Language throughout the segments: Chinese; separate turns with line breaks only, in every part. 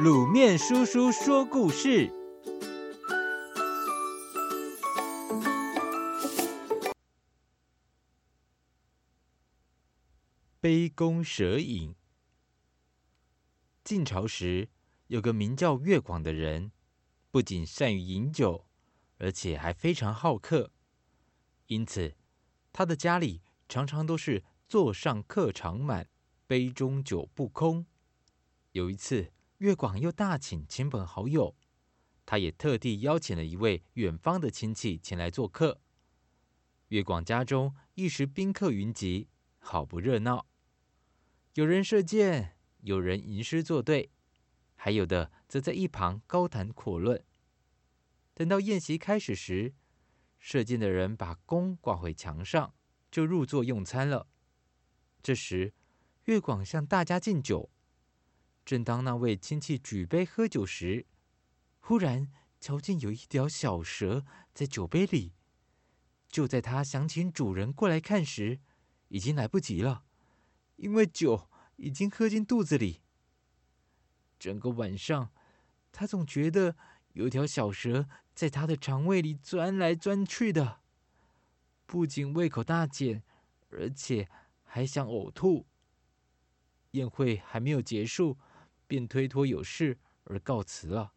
卤面叔叔说故事：杯弓蛇影。晋朝时，有个名叫乐广的人，不仅善于饮酒，而且还非常好客，因此他的家里常常都是座上客常满，杯中酒不空。有一次，乐广又大请亲朋好友，他也特地邀请了一位远方的亲戚前来做客。乐广家中一时宾客云集，好不热闹。有人射箭，有人吟诗作对，还有的则在一旁高谈阔论。等到宴席开始时，射箭的人把弓挂回墙上，就入座用餐了。这时，乐广向大家敬酒。正当那位亲戚举杯喝酒时，忽然瞧见有一条小蛇在酒杯里。就在他想请主人过来看时，已经来不及了，因为酒已经喝进肚子里。整个晚上，他总觉得有条小蛇在他的肠胃里钻来钻去的，不仅胃口大减，而且还想呕吐。宴会还没有结束。便推脱有事而告辞了。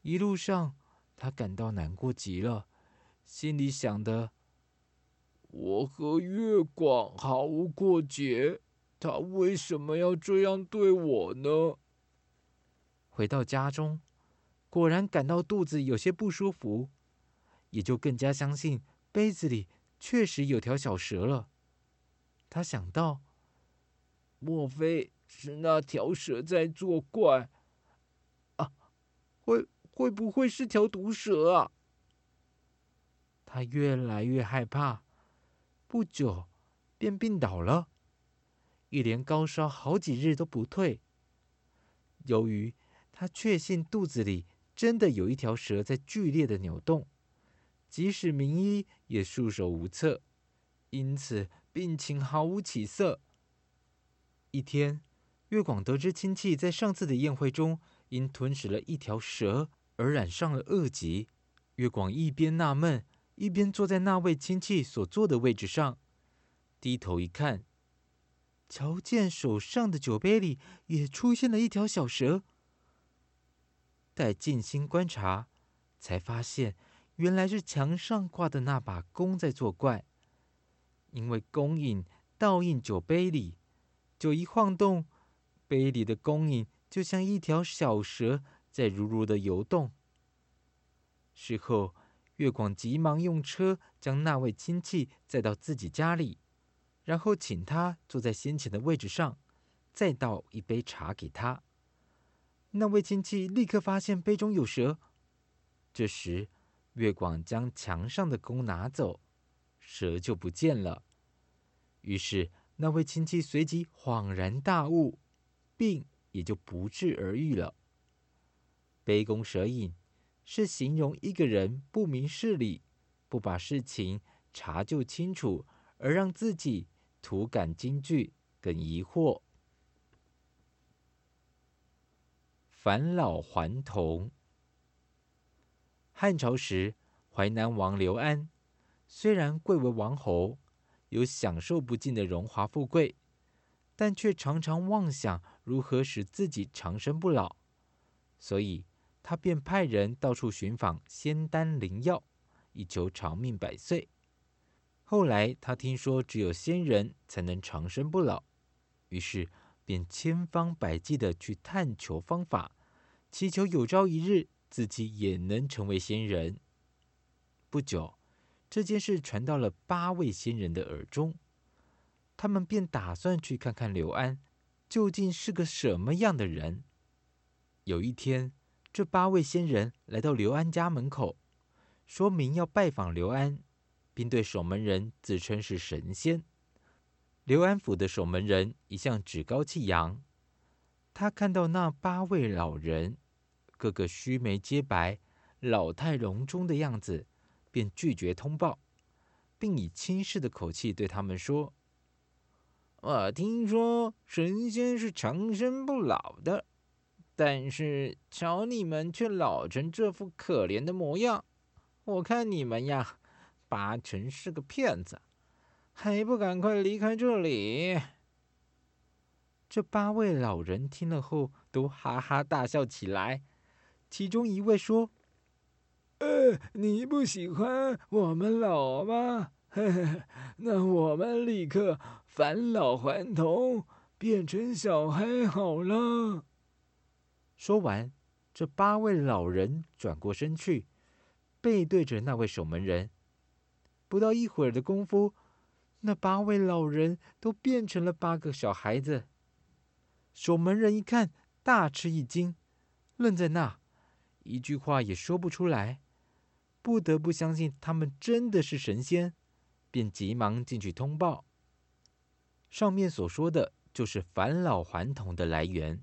一路上，他感到难过极了，心里想的：“我和月广毫无过节，他为什么要这样对我呢？”回到家中，果然感到肚子有些不舒服，也就更加相信杯子里确实有条小蛇了。他想到：“莫非……”是那条蛇在作怪啊！会会不会是条毒蛇啊？他越来越害怕，不久便病倒了，一连高烧好几日都不退。由于他确信肚子里真的有一条蛇在剧烈的扭动，即使名医也束手无策，因此病情毫无起色。一天。月广得知亲戚在上次的宴会中因吞食了一条蛇而染上了恶疾，月广一边纳闷，一边坐在那位亲戚所坐的位置上，低头一看，瞧见手上的酒杯里也出现了一条小蛇。待静心观察，才发现原来是墙上挂的那把弓在作怪，因为弓影倒映酒杯里，酒一晃动。杯里的弓影就像一条小蛇在如如的游动。事后，月广急忙用车将那位亲戚载到自己家里，然后请他坐在先前的位置上，再倒一杯茶给他。那位亲戚立刻发现杯中有蛇。这时，月广将墙上的弓拿走，蛇就不见了。于是，那位亲戚随即恍然大悟。病也就不治而愈了。杯弓蛇影是形容一个人不明事理，不把事情查究清楚，而让自己徒感惊惧跟疑惑。返老还童。汉朝时，淮南王刘安虽然贵为王侯，有享受不尽的荣华富贵。但却常常妄想如何使自己长生不老，所以他便派人到处寻访仙丹灵药，以求长命百岁。后来他听说只有仙人才能长生不老，于是便千方百计地去探求方法，祈求有朝一日自己也能成为仙人。不久，这件事传到了八位仙人的耳中。他们便打算去看看刘安究竟是个什么样的人。有一天，这八位仙人来到刘安家门口，说明要拜访刘安，并对守门人自称是神仙。刘安府的守门人一向趾高气扬，他看到那八位老人个个须眉皆白、老态龙钟的样子，便拒绝通报，并以轻视的口气对他们说。我听说神仙是长生不老的，但是瞧你们却老成这副可怜的模样，我看你们呀，八成是个骗子，还不赶快离开这里！”这八位老人听了后，都哈哈大笑起来。其中一位说：“呃，你不喜欢我们老吗？呵呵，那我们立刻返老还童，变成小孩好了。”说完，这八位老人转过身去，背对着那位守门人。不到一会儿的功夫，那八位老人都变成了八个小孩子。守门人一看，大吃一惊，愣在那。一句话也说不出来，不得不相信他们真的是神仙，便急忙进去通报。上面所说的就是返老还童的来源。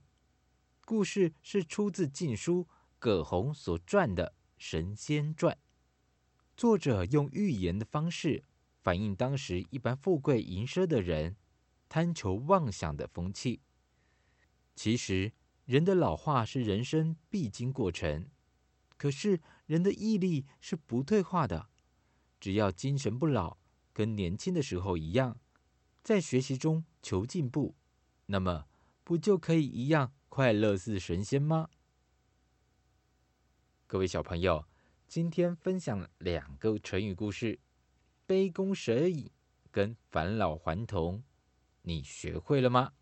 故事是出自晋书葛洪所撰的《神仙传》，作者用寓言的方式反映当时一般富贵淫奢的人贪求妄想的风气。其实。人的老化是人生必经过程，可是人的毅力是不退化的。只要精神不老，跟年轻的时候一样，在学习中求进步，那么不就可以一样快乐似神仙吗？各位小朋友，今天分享两个成语故事：杯弓蛇影跟返老还童，你学会了吗？